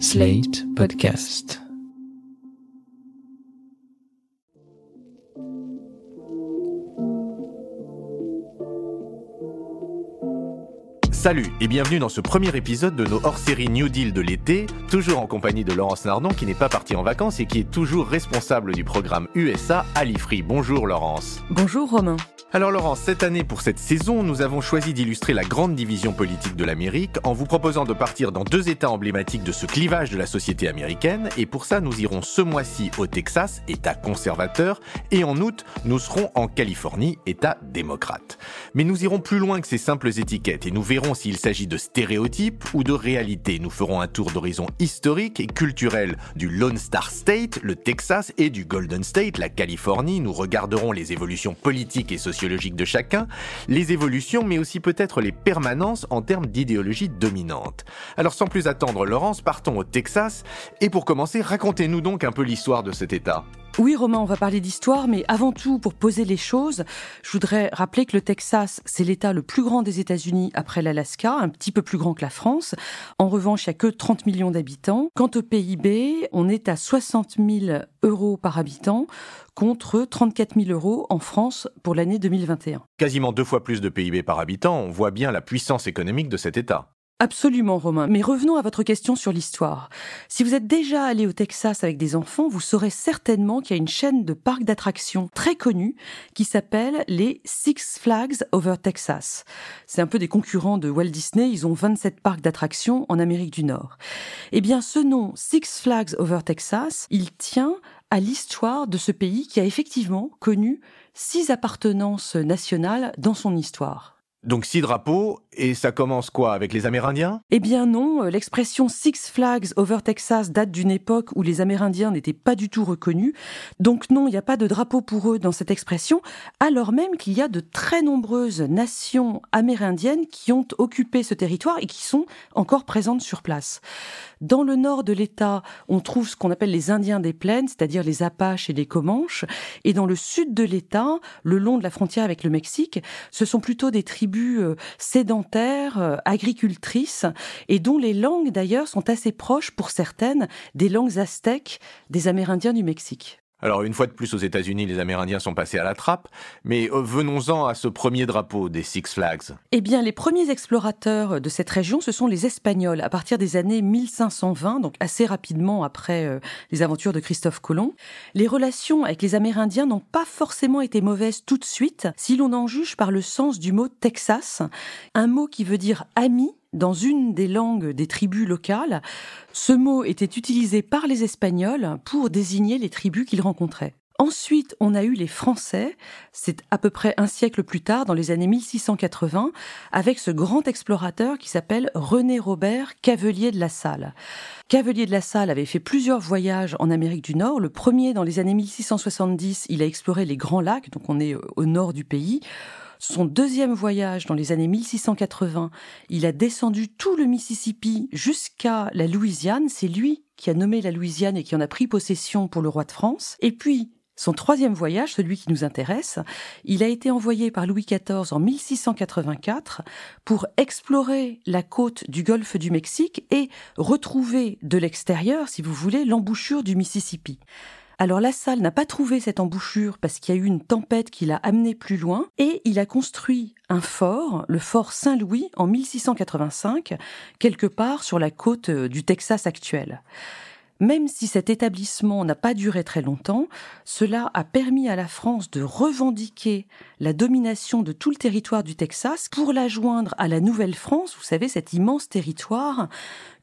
Slate Podcast. Salut et bienvenue dans ce premier épisode de nos hors-série New Deal de l'été, toujours en compagnie de Laurence Nardon qui n'est pas partie en vacances et qui est toujours responsable du programme USA à l'IFRI. Bonjour Laurence. Bonjour Romain. Alors Laurence, cette année pour cette saison, nous avons choisi d'illustrer la grande division politique de l'Amérique en vous proposant de partir dans deux États emblématiques de ce clivage de la société américaine et pour ça nous irons ce mois-ci au Texas, État conservateur, et en août nous serons en Californie, État démocrate. Mais nous irons plus loin que ces simples étiquettes et nous verrons s'il s'agit de stéréotypes ou de réalité. Nous ferons un tour d'horizon historique et culturel du Lone Star State, le Texas, et du Golden State, la Californie. Nous regarderons les évolutions politiques et sociales de chacun, les évolutions, mais aussi peut-être les permanences en termes d'idéologie dominante. Alors sans plus attendre, Laurence, partons au Texas, et pour commencer, racontez-nous donc un peu l'histoire de cet État. Oui, Romain, on va parler d'histoire, mais avant tout, pour poser les choses, je voudrais rappeler que le Texas, c'est l'État le plus grand des États-Unis après l'Alaska, un petit peu plus grand que la France. En revanche, il n'y a que 30 millions d'habitants. Quant au PIB, on est à 60 000 euros par habitant contre 34 000 euros en France pour l'année 2021. Quasiment deux fois plus de PIB par habitant, on voit bien la puissance économique de cet État. Absolument, Romain. Mais revenons à votre question sur l'histoire. Si vous êtes déjà allé au Texas avec des enfants, vous saurez certainement qu'il y a une chaîne de parcs d'attractions très connue qui s'appelle les Six Flags Over Texas. C'est un peu des concurrents de Walt Disney. Ils ont 27 parcs d'attractions en Amérique du Nord. Eh bien, ce nom Six Flags Over Texas, il tient à l'histoire de ce pays qui a effectivement connu six appartenances nationales dans son histoire. Donc six drapeaux, et ça commence quoi Avec les Amérindiens? Eh bien non, euh, l'expression Six Flags over Texas date d'une époque où les Amérindiens n'étaient pas du tout reconnus. Donc non, il n'y a pas de drapeau pour eux dans cette expression, alors même qu'il y a de très nombreuses nations amérindiennes qui ont occupé ce territoire et qui sont encore présentes sur place. Dans le nord de l'État, on trouve ce qu'on appelle les Indiens des plaines, c'est-à-dire les Apaches et les Comanches. Et dans le sud de l'État, le long de la frontière avec le Mexique, ce sont plutôt des tribus euh, sédentaires, euh, agricultrices, et dont les langues d'ailleurs sont assez proches pour certaines des langues aztèques des Amérindiens du Mexique. Alors une fois de plus aux États-Unis, les Amérindiens sont passés à la trappe, mais euh, venons-en à ce premier drapeau des Six Flags. Eh bien, les premiers explorateurs de cette région, ce sont les Espagnols, à partir des années 1520, donc assez rapidement après euh, les aventures de Christophe Colomb. Les relations avec les Amérindiens n'ont pas forcément été mauvaises tout de suite, si l'on en juge par le sens du mot Texas, un mot qui veut dire ami dans une des langues des tribus locales, ce mot était utilisé par les Espagnols pour désigner les tribus qu'ils rencontraient. Ensuite, on a eu les Français, c'est à peu près un siècle plus tard, dans les années 1680, avec ce grand explorateur qui s'appelle René Robert Cavelier de la Salle. Cavelier de la Salle avait fait plusieurs voyages en Amérique du Nord. Le premier, dans les années 1670, il a exploré les Grands Lacs, donc on est au nord du pays. Son deuxième voyage dans les années 1680, il a descendu tout le Mississippi jusqu'à la Louisiane. C'est lui qui a nommé la Louisiane et qui en a pris possession pour le roi de France. Et puis, son troisième voyage, celui qui nous intéresse, il a été envoyé par Louis XIV en 1684 pour explorer la côte du golfe du Mexique et retrouver de l'extérieur, si vous voulez, l'embouchure du Mississippi. Alors La Salle n'a pas trouvé cette embouchure parce qu'il y a eu une tempête qui l'a amené plus loin et il a construit un fort, le fort Saint-Louis en 1685, quelque part sur la côte euh, du Texas actuel. Même si cet établissement n'a pas duré très longtemps, cela a permis à la France de revendiquer la domination de tout le territoire du Texas pour la joindre à la Nouvelle-France, vous savez, cet immense territoire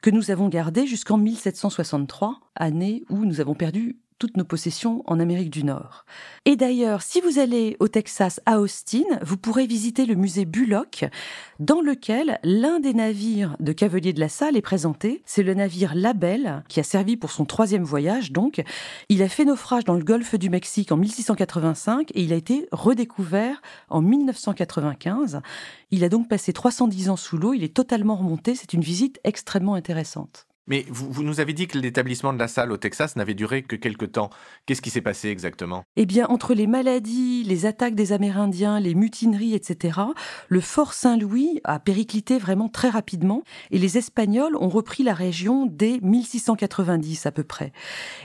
que nous avons gardé jusqu'en 1763, année où nous avons perdu toutes nos possessions en Amérique du Nord. Et d'ailleurs, si vous allez au Texas à Austin, vous pourrez visiter le musée Bullock, dans lequel l'un des navires de Cavelier de la Salle est présenté. C'est le navire Label, qui a servi pour son troisième voyage, donc. Il a fait naufrage dans le golfe du Mexique en 1685 et il a été redécouvert en 1995. Il a donc passé 310 ans sous l'eau, il est totalement remonté, c'est une visite extrêmement intéressante. Mais vous, nous avez dit que l'établissement de la salle au Texas n'avait duré que quelques temps. Qu'est-ce qui s'est passé exactement? Eh bien, entre les maladies, les attaques des Amérindiens, les mutineries, etc., le fort Saint-Louis a périclité vraiment très rapidement et les Espagnols ont repris la région dès 1690 à peu près.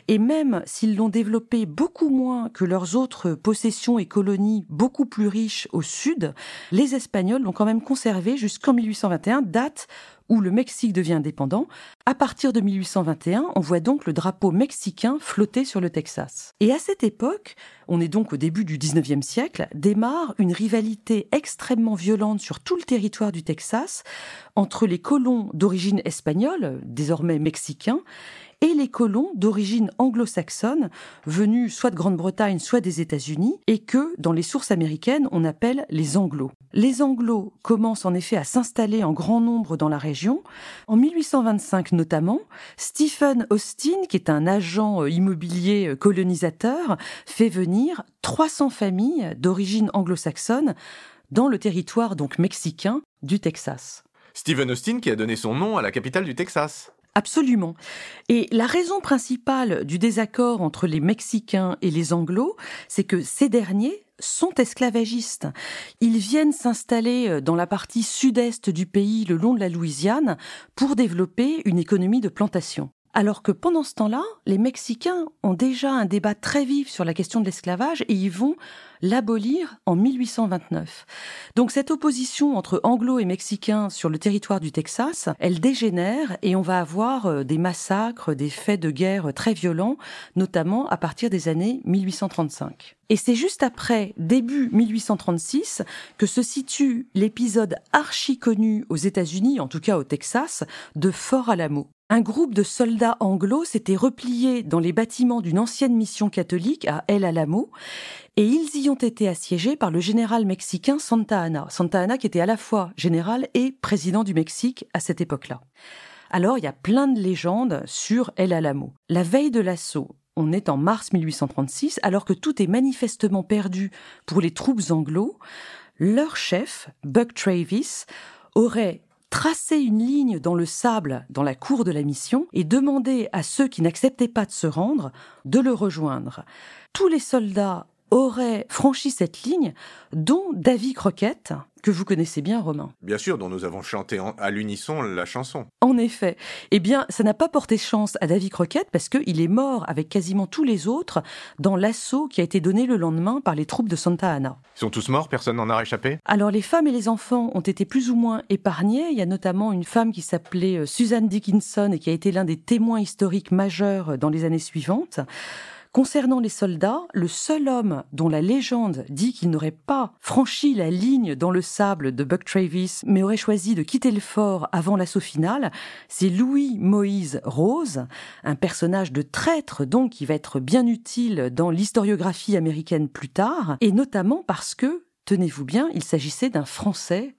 Et même s'ils l'ont développé beaucoup moins que leurs autres possessions et colonies beaucoup plus riches au sud, les Espagnols l'ont quand même conservé jusqu'en 1821, date où le Mexique devient indépendant, à partir de 1821, on voit donc le drapeau mexicain flotter sur le Texas. Et à cette époque, on est donc au début du 19e siècle, démarre une rivalité extrêmement violente sur tout le territoire du Texas entre les colons d'origine espagnole, désormais mexicains, et les colons d'origine anglo-saxonne venus soit de Grande-Bretagne, soit des États-Unis, et que, dans les sources américaines, on appelle les Anglos. Les Anglos commencent en effet à s'installer en grand nombre dans la région. En 1825 notamment, Stephen Austin, qui est un agent euh, immobilier euh, colonisateur, fait venir 300 familles d'origine anglo-saxonne dans le territoire donc mexicain du Texas. Stephen Austin qui a donné son nom à la capitale du Texas. Absolument. Et la raison principale du désaccord entre les Mexicains et les Anglos, c'est que ces derniers sont esclavagistes. Ils viennent s'installer euh, dans la partie sud-est du pays, le long de la Louisiane, pour développer une économie de plantation. Alors que pendant ce temps-là, les Mexicains ont déjà un débat très vif sur la question de l'esclavage et ils vont l'abolir en 1829. Donc cette opposition entre anglo et mexicains sur le territoire du Texas, elle dégénère et on va avoir euh, des massacres, des faits de guerre très violents, notamment à partir des années 1835. Et c'est juste après, début 1836, que se situe l'épisode archi connu aux États-Unis, en tout cas au Texas, de Fort Alamo. Un groupe de soldats anglo s'était replié dans les bâtiments d'une ancienne mission catholique à El Alamo et ils y ont été assiégés par le général mexicain Santa Anna. Santa Anna qui était à la fois général et président du Mexique à cette époque-là. Alors il y a plein de légendes sur El Alamo. La veille de l'assaut, on est en mars 1836, alors que tout est manifestement perdu pour les troupes anglo, leur chef, Buck Travis, aurait tracé une ligne dans le sable dans la cour de la mission et demandé à ceux qui n'acceptaient pas de se rendre de le rejoindre. Tous les soldats aurait franchi cette ligne, dont Davy Croquette, que vous connaissez bien, Romain. Bien sûr, dont nous avons chanté à l'unisson la chanson. En effet. Eh bien, ça n'a pas porté chance à Davy Croquette parce qu'il est mort avec quasiment tous les autres dans l'assaut qui a été donné le lendemain par les troupes de Santa Ana. Ils sont tous morts, personne n'en a réchappé? Alors, les femmes et les enfants ont été plus ou moins épargnés. Il y a notamment une femme qui s'appelait euh, Suzanne Dickinson et qui a été l'un des témoins historiques majeurs dans les années suivantes. Concernant les soldats, le seul homme dont la légende dit qu'il n'aurait pas franchi la ligne dans le sable de Buck Travis, mais aurait choisi de quitter le fort avant l'assaut final, c'est Louis Moïse Rose, un personnage de traître donc qui va être bien utile dans l'historiographie américaine plus tard, et notamment parce que, tenez-vous bien, il s'agissait d'un Français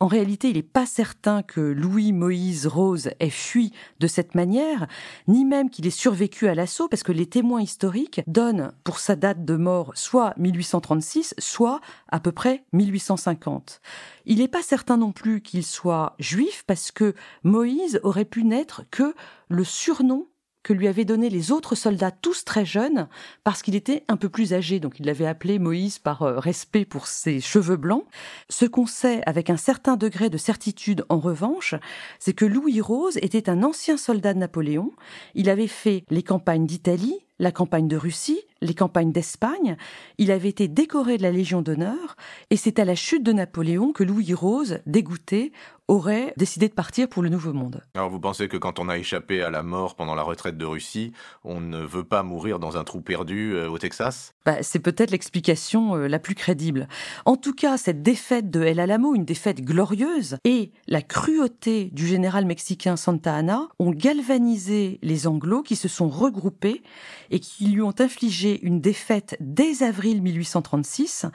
En réalité, il n'est pas certain que Louis Moïse Rose ait fui de cette manière, ni même qu'il ait survécu à l'assaut, parce que les témoins historiques donnent pour sa date de mort soit 1836, soit à peu près 1850. Il n'est pas certain non plus qu'il soit juif, parce que Moïse aurait pu n'être que le surnom que lui avaient donné les autres soldats, tous très jeunes, parce qu'il était un peu plus âgé, donc il l'avait appelé Moïse par euh, respect pour ses cheveux blancs. Ce qu'on sait avec un certain degré de certitude, en revanche, c'est que Louis Rose était un ancien soldat de Napoléon. Il avait fait les campagnes d'Italie, la campagne de Russie, les campagnes d'Espagne. Il avait été décoré de la Légion d'honneur, et c'est à la chute de Napoléon que Louis Rose, dégoûté, aurait décidé de partir pour le Nouveau Monde. Alors vous pensez que quand on a échappé à la mort pendant la retraite de Russie, on ne veut pas mourir dans un trou perdu euh, au Texas? Bah, C'est peut-être l'explication euh, la plus crédible. En tout cas, cette défaite de El Alamo, une défaite glorieuse, et la cruauté du général mexicain Santa Anna ont galvanisé les Anglos qui se sont regroupés et qui lui ont infligé une défaite dès avril 1836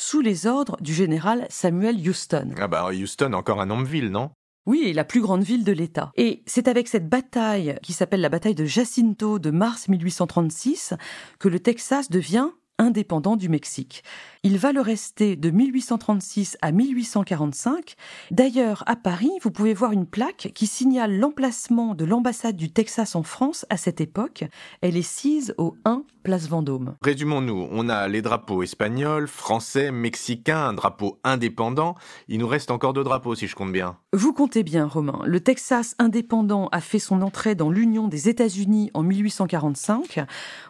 sous les ordres du général Samuel Houston. Ah bah Houston, encore un nom de ville, non? Oui, la plus grande ville de l'État. Et c'est avec cette bataille, qui s'appelle la bataille de Jacinto de mars 1836, que le Texas devient indépendant du Mexique. Il va le rester de 1836 à 1845. D'ailleurs, à Paris, vous pouvez voir une plaque qui signale l'emplacement de l'ambassade du Texas en France à cette époque. Elle est sise au 1 Place Vendôme. Résumons-nous, on a les drapeaux espagnols, français, mexicains, un drapeau indépendant. Il nous reste encore deux drapeaux si je compte bien. Vous comptez bien, Romain. Le Texas indépendant a fait son entrée dans l'Union des États-Unis en 1845.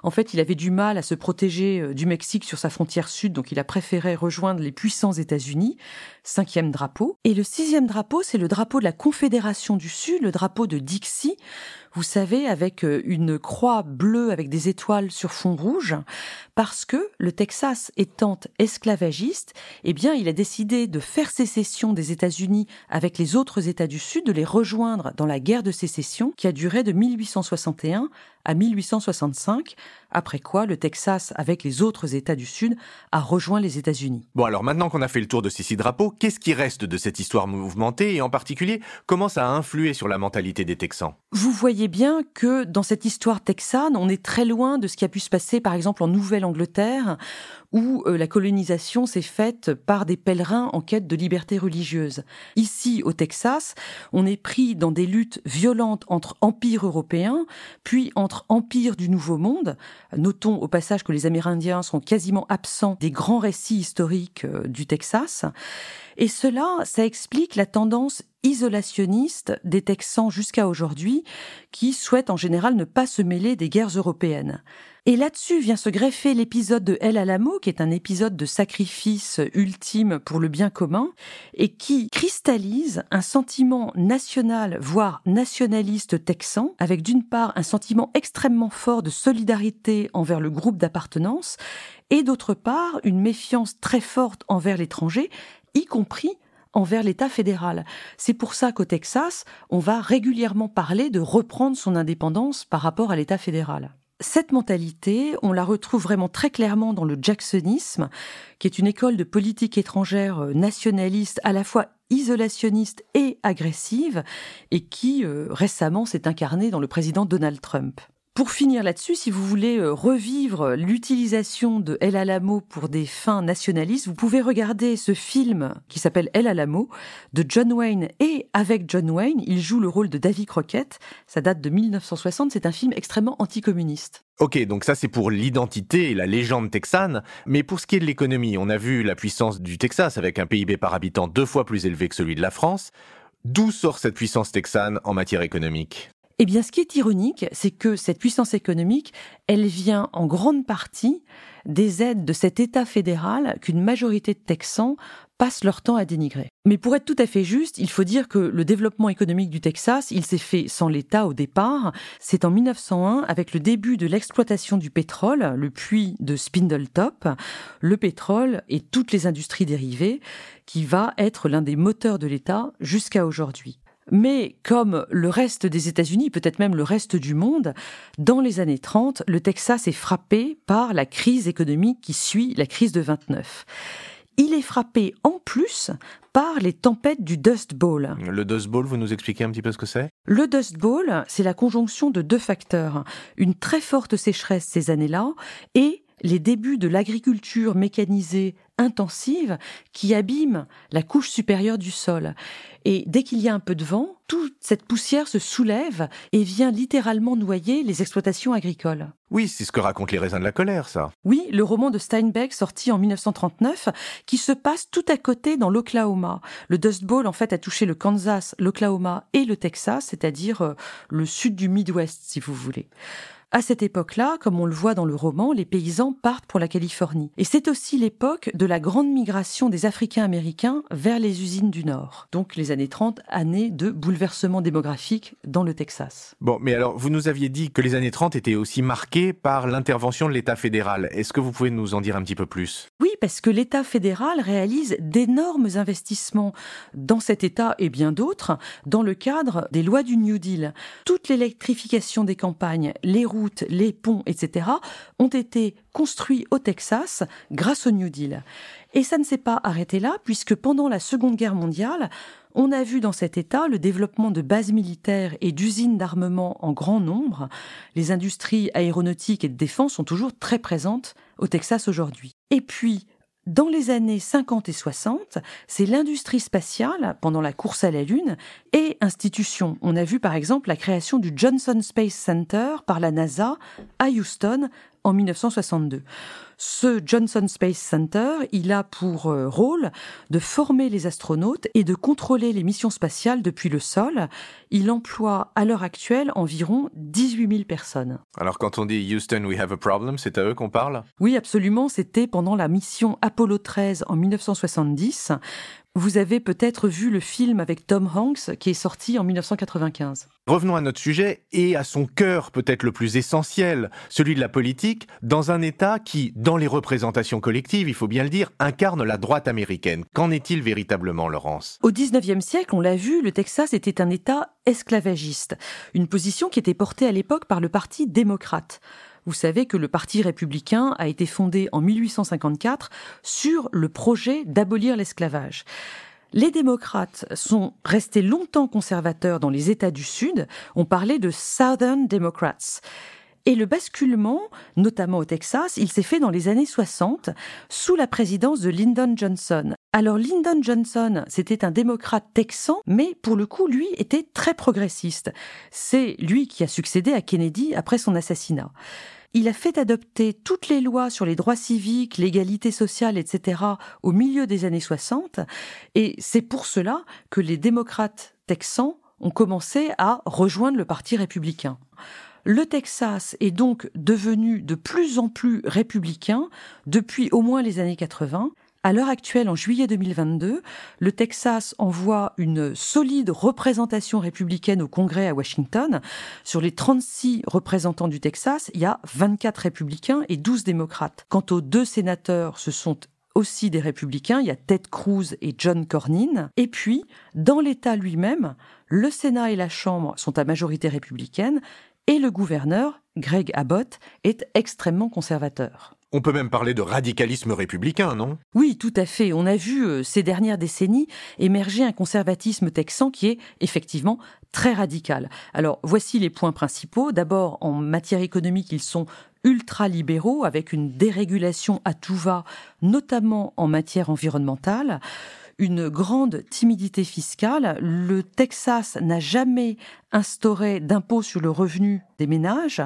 En fait, il avait du mal à se protéger euh, du Mexique sur sa frontière sud, donc il a préféré rejoindre les puissants États-Unis. Cinquième drapeau. Et le sixième drapeau, c'est le drapeau de la Confédération du Sud, le drapeau de Dixie vous savez, avec euh, une croix bleue avec des étoiles sur fond rouge, parce que le Texas étant esclavagiste, eh bien, il a décidé de faire sécession des États-Unis avec les autres États du Sud, de les rejoindre dans la guerre de sécession qui a duré de 1861 à 1865, après quoi le Texas, avec les autres États du Sud, a rejoint les États-Unis. Bon alors maintenant qu'on a fait le tour de ces six drapeaux, qu'est-ce qui reste de cette histoire mouvementée et en particulier comment ça a influé sur la mentalité des Texans? Vous voyez bien que dans cette histoire texane, on est très loin de ce qui a pu se passer par exemple en Nouvelle-Angleterre, où euh, la colonisation s'est faite par des pèlerins en quête de liberté religieuse. Ici, au Texas, on est pris dans des luttes violentes entre empires européens, puis entre empires du Nouveau Monde. Notons au passage que les Amérindiens sont quasiment absents des grands récits historiques euh, du Texas. Et cela, ça explique la tendance isolationniste des Texans jusqu'à aujourd'hui, qui souhaitent en général ne pas se mêler des guerres européennes. Et là-dessus vient se greffer l'épisode de El Alamo, qui est un épisode de sacrifice ultime pour le bien commun, et qui cristallise un sentiment national, voire nationaliste texan, avec d'une part un sentiment extrêmement fort de solidarité envers le groupe d'appartenance, et d'autre part une méfiance très forte envers l'étranger, y compris envers l'État fédéral. C'est pour ça qu'au Texas, on va régulièrement parler de reprendre son indépendance par rapport à l'État fédéral. Cette mentalité, on la retrouve vraiment très clairement dans le jacksonisme, qui est une école de politique étrangère euh, nationaliste à la fois isolationniste et agressive, et qui euh, récemment s'est incarnée dans le président Donald Trump. Pour finir là-dessus, si vous voulez euh, revivre l'utilisation de El Alamo pour des fins nationalistes, vous pouvez regarder ce film qui s'appelle El Alamo de John Wayne et avec John Wayne, il joue le rôle de Davy Crockett. Ça date de 1960, c'est un film extrêmement anticommuniste. Ok, donc ça c'est pour l'identité et la légende texane, mais pour ce qui est de l'économie, on a vu la puissance du Texas avec un PIB par habitant deux fois plus élevé que celui de la France. D'où sort cette puissance texane en matière économique? Eh bien, ce qui est ironique, c'est que cette puissance économique, elle vient en grande partie des aides de cet État fédéral qu'une majorité de Texans passent leur temps à dénigrer. Mais pour être tout à fait juste, il faut dire que le développement économique du Texas, il s'est fait sans l'État au départ. C'est en 1901, avec le début de l'exploitation du pétrole, le puits de Spindletop, le pétrole et toutes les industries dérivées, qui va être l'un des moteurs de l'État jusqu'à aujourd'hui. Mais comme le reste des États-Unis, peut-être même le reste du monde, dans les années 30, le Texas est frappé par la crise économique qui suit la crise de 29. Il est frappé en plus par les tempêtes du Dust Bowl. Le Dust Bowl, vous nous expliquez un petit peu ce que c'est? Le Dust Bowl, c'est la conjonction de deux facteurs. Une très forte sécheresse ces années-là et les débuts de l'agriculture mécanisée intensive qui abîme la couche supérieure du sol. Et dès qu'il y a un peu de vent, toute cette poussière se soulève et vient littéralement noyer les exploitations agricoles. Oui, c'est ce que racontent les raisins de la colère, ça. Oui, le roman de Steinbeck sorti en 1939 qui se passe tout à côté dans l'Oklahoma. Le Dust Bowl en fait a touché le Kansas, l'Oklahoma et le Texas, c'est-à-dire euh, le sud du Midwest si vous voulez. À cette époque-là, comme on le voit dans le roman, les paysans partent pour la Californie. Et c'est aussi l'époque de la grande migration des Africains américains vers les usines du Nord. Donc les années 30, années de bouleversement démographique dans le Texas. Bon, mais alors, vous nous aviez dit que les années 30 étaient aussi marquées par l'intervention de l'État fédéral. Est-ce que vous pouvez nous en dire un petit peu plus? Oui, parce que l'État fédéral réalise d'énormes investissements dans cet État et bien d'autres dans le cadre des lois du New Deal. Toute l'électrification des campagnes, les routes, les ponts, etc., ont été construits au Texas grâce au New Deal. Et ça ne s'est pas arrêté là, puisque pendant la Seconde Guerre mondiale, On a vu dans cet État le développement de bases militaires et d'usines d'armement en grand nombre. Les industries aéronautiques et de défense sont toujours très présentes au Texas aujourd'hui. Et puis, dans les années 50 et 60, c'est l'industrie spatiale, pendant la course à la Lune, et institutions. On a vu par exemple la création du Johnson Space Center par la NASA à Houston en 1962. Ce Johnson Space Center, il a pour euh, rôle de former les astronautes et de contrôler les missions spatiales depuis le sol. Il emploie à l'heure actuelle environ 18 000 personnes. Alors quand on dit Houston, we have a problem, c'est à eux qu'on parle? Oui, absolument. C'était pendant la mission Apollo 13 en 1970. Vous avez peut-être vu le film avec Tom Hanks qui est sorti en 1995. Revenons à notre sujet et à son cœur peut-être le plus essentiel, celui de la politique, dans un État qui, dans les représentations collectives, il faut bien le dire, incarne la droite américaine. Qu'en est-il véritablement, Laurence? Au 19e siècle, on l'a vu, le Texas était un État esclavagiste, une position qui était portée à l'époque par le Parti démocrate. Vous savez que le Parti républicain a été fondé en 1854 sur le projet d'abolir l'esclavage. Les démocrates sont restés longtemps conservateurs dans les États du Sud. On parlait de Southern Democrats. Et le basculement, notamment au Texas, il s'est fait dans les années 60 sous la présidence de Lyndon Johnson. Alors Lyndon Johnson, c'était un démocrate texan, mais pour le coup, lui était très progressiste. C'est lui qui a succédé à Kennedy après son assassinat. Il a fait adopter toutes les lois sur les droits civiques, l'égalité sociale, etc. au milieu des années 60, et c'est pour cela que les démocrates texans ont commencé à rejoindre le Parti républicain. Le Texas est donc devenu de plus en plus républicain depuis au moins les années 80. À l'heure actuelle, en juillet 2022, le Texas envoie une solide représentation républicaine au Congrès à Washington. Sur les 36 représentants du Texas, il y a 24 républicains et 12 démocrates. Quant aux deux sénateurs, ce sont aussi des républicains, il y a Ted Cruz et John Cornyn. Et puis, dans l'État lui-même, le Sénat et la Chambre sont à majorité républicaine et le gouverneur, Greg Abbott, est extrêmement conservateur. On peut même parler de radicalisme républicain, non? Oui, tout à fait. On a vu euh, ces dernières décennies émerger un conservatisme texan qui est effectivement très radical. Alors, voici les points principaux. D'abord, en matière économique, ils sont ultra-libéraux avec une dérégulation à tout va, notamment en matière environnementale une grande timidité fiscale. Le Texas n'a jamais instauré d'impôt sur le revenu des ménages.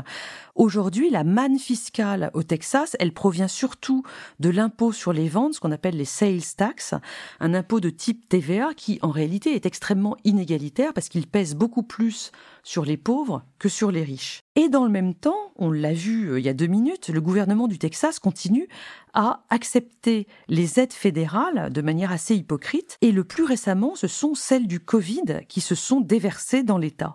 Aujourd'hui, la manne fiscale au Texas, elle provient surtout de l'impôt sur les ventes, ce qu'on appelle les sales tax, un impôt de type TVA qui en réalité est extrêmement inégalitaire parce qu'il pèse beaucoup plus sur les pauvres que sur les riches. Et dans le même temps, on l'a vu euh, il y a deux minutes, le gouvernement du Texas continue à accepter les aides fédérales de manière assez hypocrite. Et le plus récemment, ce sont celles du Covid qui se sont déversées dans l'État.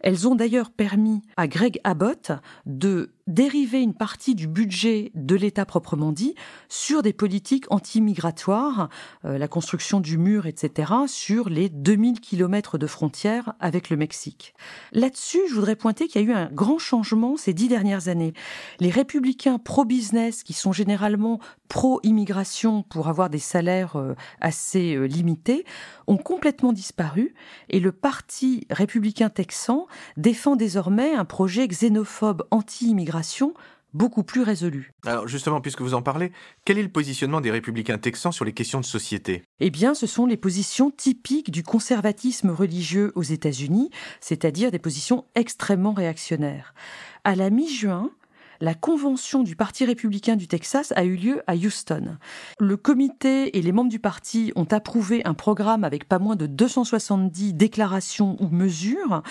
Elles ont d'ailleurs permis à Greg Abbott de dériver une partie du budget de l'État proprement dit sur des politiques anti-migratoires, euh, la construction du mur, etc., sur les 2000 kilomètres de frontières avec le Mexique. Là-dessus, je voudrais pointer qu'il y a eu un grand changement ces dix dernières années. Les républicains pro-business, qui sont généralement pro-immigration pour avoir des salaires euh, assez euh, limités, ont complètement disparu et le parti républicain texan défend désormais un projet xénophobe anti-immigration beaucoup plus résolue. Alors justement, puisque vous en parlez, quel est le positionnement des républicains texans sur les questions de société? Eh bien, ce sont les positions typiques du conservatisme religieux aux États-Unis, c'est-à-dire des positions extrêmement réactionnaires. À la mi-juin, la convention du Parti républicain du Texas a eu lieu à Houston. Le comité et les membres du parti ont approuvé un programme avec pas moins de 270 déclarations ou mesures.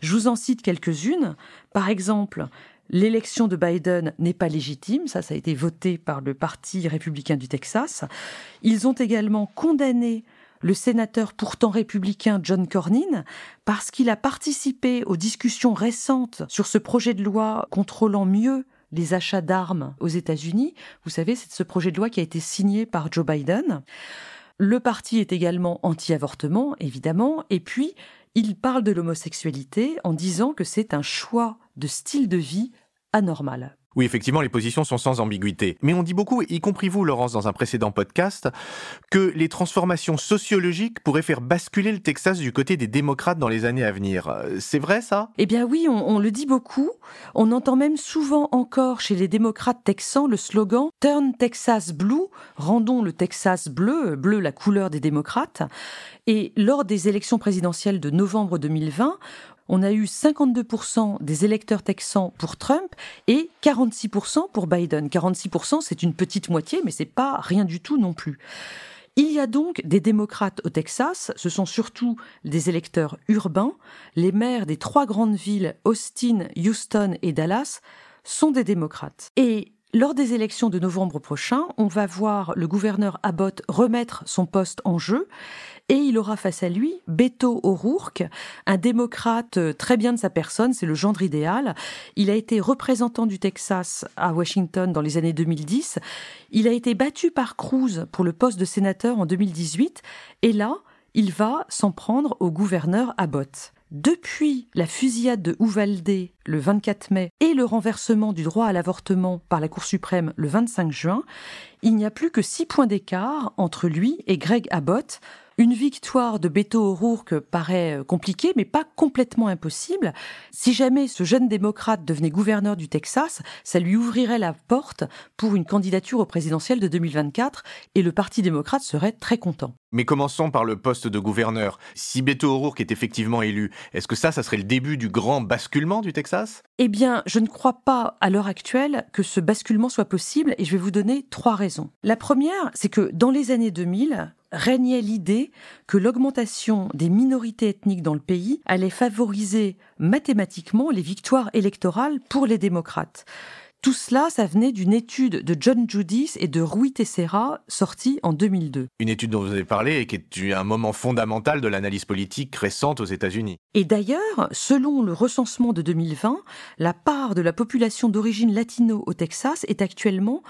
Je vous en cite quelques-unes. Par exemple, L'élection de Biden n'est pas légitime, ça, ça a été voté par le Parti républicain du Texas. Ils ont également condamné le sénateur pourtant républicain John Cornyn parce qu'il a participé aux discussions récentes sur ce projet de loi contrôlant mieux les achats d'armes aux États-Unis. Vous savez, c'est ce projet de loi qui a été signé par Joe Biden. Le parti est également anti-avortement, évidemment, et puis il parle de l'homosexualité en disant que c'est un choix de style de vie anormal. Oui, effectivement, les positions sont sans ambiguïté. Mais on dit beaucoup, y compris vous, Laurence, dans un précédent podcast, que les transformations sociologiques pourraient faire basculer le Texas du côté des démocrates dans les années à venir. C'est vrai ça? Eh bien oui, on, on, le dit beaucoup. On entend même souvent encore chez les démocrates texans le slogan Turn Texas Blue, rendons le Texas bleu, bleu la couleur des démocrates. Et lors des élections présidentielles de novembre 2020, on a eu 52% des électeurs texans pour Trump et 46% pour Biden. 46%, c'est une petite moitié, mais c'est pas rien du tout non plus. Il y a donc des démocrates au Texas, ce sont surtout des électeurs urbains. Les maires des trois grandes villes, Austin, Houston et Dallas, sont des démocrates. Et lors des élections de novembre prochain, on va voir le gouverneur Abbott remettre son poste en jeu et il aura face à lui Beto O'Rourke, un démocrate euh, très bien de sa personne, c'est le gendre idéal. Il a été représentant du Texas à Washington dans les années 2010. Il a été battu par Cruz pour le poste de sénateur en 2018 et là, il va s'en prendre au gouverneur Abbott. Depuis la fusillade de Uvalde le 24 mai et le renversement du droit à l'avortement par la Cour suprême le 25 juin, il n'y a plus que six points d'écart entre lui et Greg Abbott, une victoire de Beto O'Rourke paraît euh, compliquée, mais pas complètement impossible. Si jamais ce jeune démocrate devenait gouverneur du Texas, ça lui ouvrirait la porte pour une candidature au présidentiel de 2024 et le Parti démocrate serait très content. Mais commençons par le poste de gouverneur. Si Beto O'Rourke est effectivement élu, est-ce que ça, ça serait le début du grand basculement du Texas? Eh bien, je ne crois pas à l'heure actuelle que ce basculement soit possible et je vais vous donner trois raisons. La première, c'est que dans les années 2000, régnait l'idée que l'augmentation des minorités ethniques dans le pays allait favoriser mathématiquement les victoires électorales pour les démocrates. Tout cela, ça venait d'une étude de John Judis et de Rui Tessera, sortie en 2002. Une étude dont vous avez parlé et qui est un moment fondamental de l'analyse politique récente aux États-Unis. Et d'ailleurs, selon le recensement de 2020, la part de la population d'origine latino au Texas est actuellement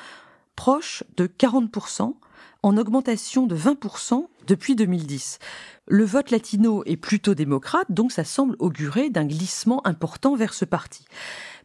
proche de 40%, en augmentation de 20% depuis 2010. Le vote latino est plutôt démocrate, donc ça semble augurer d'un glissement important vers ce parti.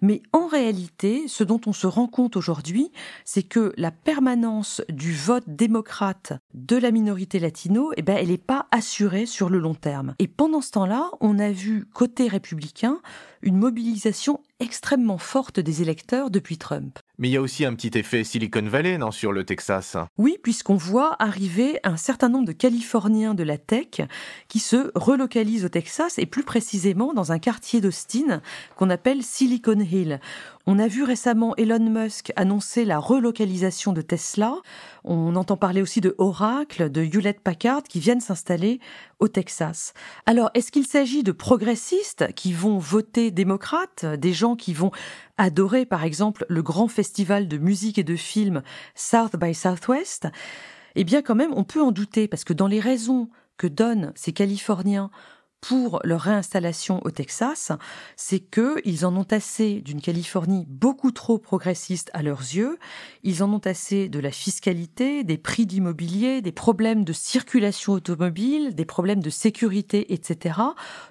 Mais en réalité, ce dont on se rend compte aujourd'hui, c'est que la permanence du vote démocrate de la minorité latino, eh ben, elle n'est pas assurée sur le long terme. Et pendant ce temps-là, on a vu côté républicain une mobilisation extrêmement forte des électeurs depuis Trump. Mais il y a aussi un petit effet Silicon Valley, non, sur le Texas Oui, puisqu'on voit arriver un certain nombre de Californiens de la tech qui se relocalisent au Texas et plus précisément dans un quartier d'Austin qu'on appelle Silicon Hill. On a vu récemment Elon Musk annoncer la relocalisation de Tesla. On entend parler aussi de Oracle, de Hewlett Packard qui viennent s'installer au Texas. Alors, est-ce qu'il s'agit de progressistes qui vont voter démocrates, des gens qui vont adorer par exemple le grand festival de musique et de films South by Southwest? Eh bien quand même, on peut en douter parce que dans les raisons que donnent ces Californiens pour leur réinstallation au Texas, c'est qu'ils en ont assez d'une Californie beaucoup trop progressiste à leurs yeux, ils en ont assez de la fiscalité, des prix d'immobilier, des problèmes de circulation automobile, des problèmes de sécurité, etc.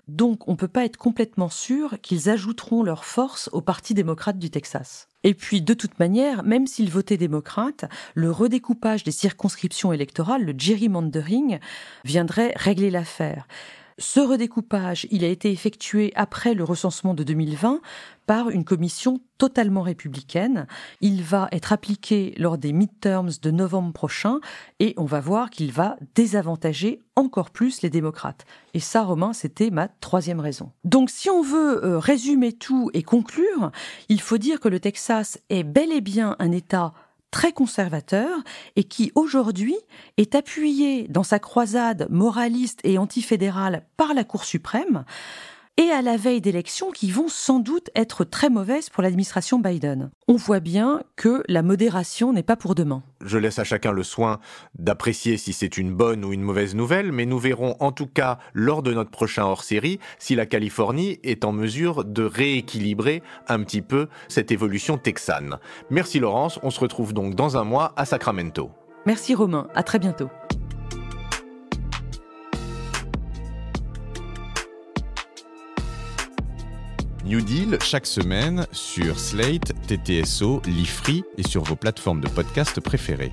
Donc on ne peut pas être complètement sûr qu'ils ajouteront leur force au Parti démocrate du Texas. Et puis, de toute manière, même s'ils votaient démocrate, le redécoupage des circonscriptions électorales, le gerrymandering, viendrait régler l'affaire. Ce redécoupage, il a été effectué après le recensement de 2020 par une commission totalement républicaine. Il va être appliqué lors des midterms de novembre prochain et on va voir qu'il va désavantager encore plus les démocrates. Et ça, Romain, c'était ma troisième raison. Donc si on veut euh, résumer tout et conclure, il faut dire que le Texas est bel et bien un État très conservateur et qui aujourd'hui est appuyé dans sa croisade moraliste et antifédérale par la Cour suprême et à la veille d'élections qui vont sans doute être très mauvaises pour l'administration Biden. On voit bien que la modération n'est pas pour demain. Je laisse à chacun le soin d'apprécier si c'est une bonne ou une mauvaise nouvelle, mais nous verrons en tout cas lors de notre prochain hors-série si la Californie est en mesure de rééquilibrer un petit peu cette évolution texane. Merci Laurence, on se retrouve donc dans un mois à Sacramento. Merci Romain, à très bientôt. New Deal chaque semaine sur Slate, TTSO, Lifree et sur vos plateformes de podcast préférées.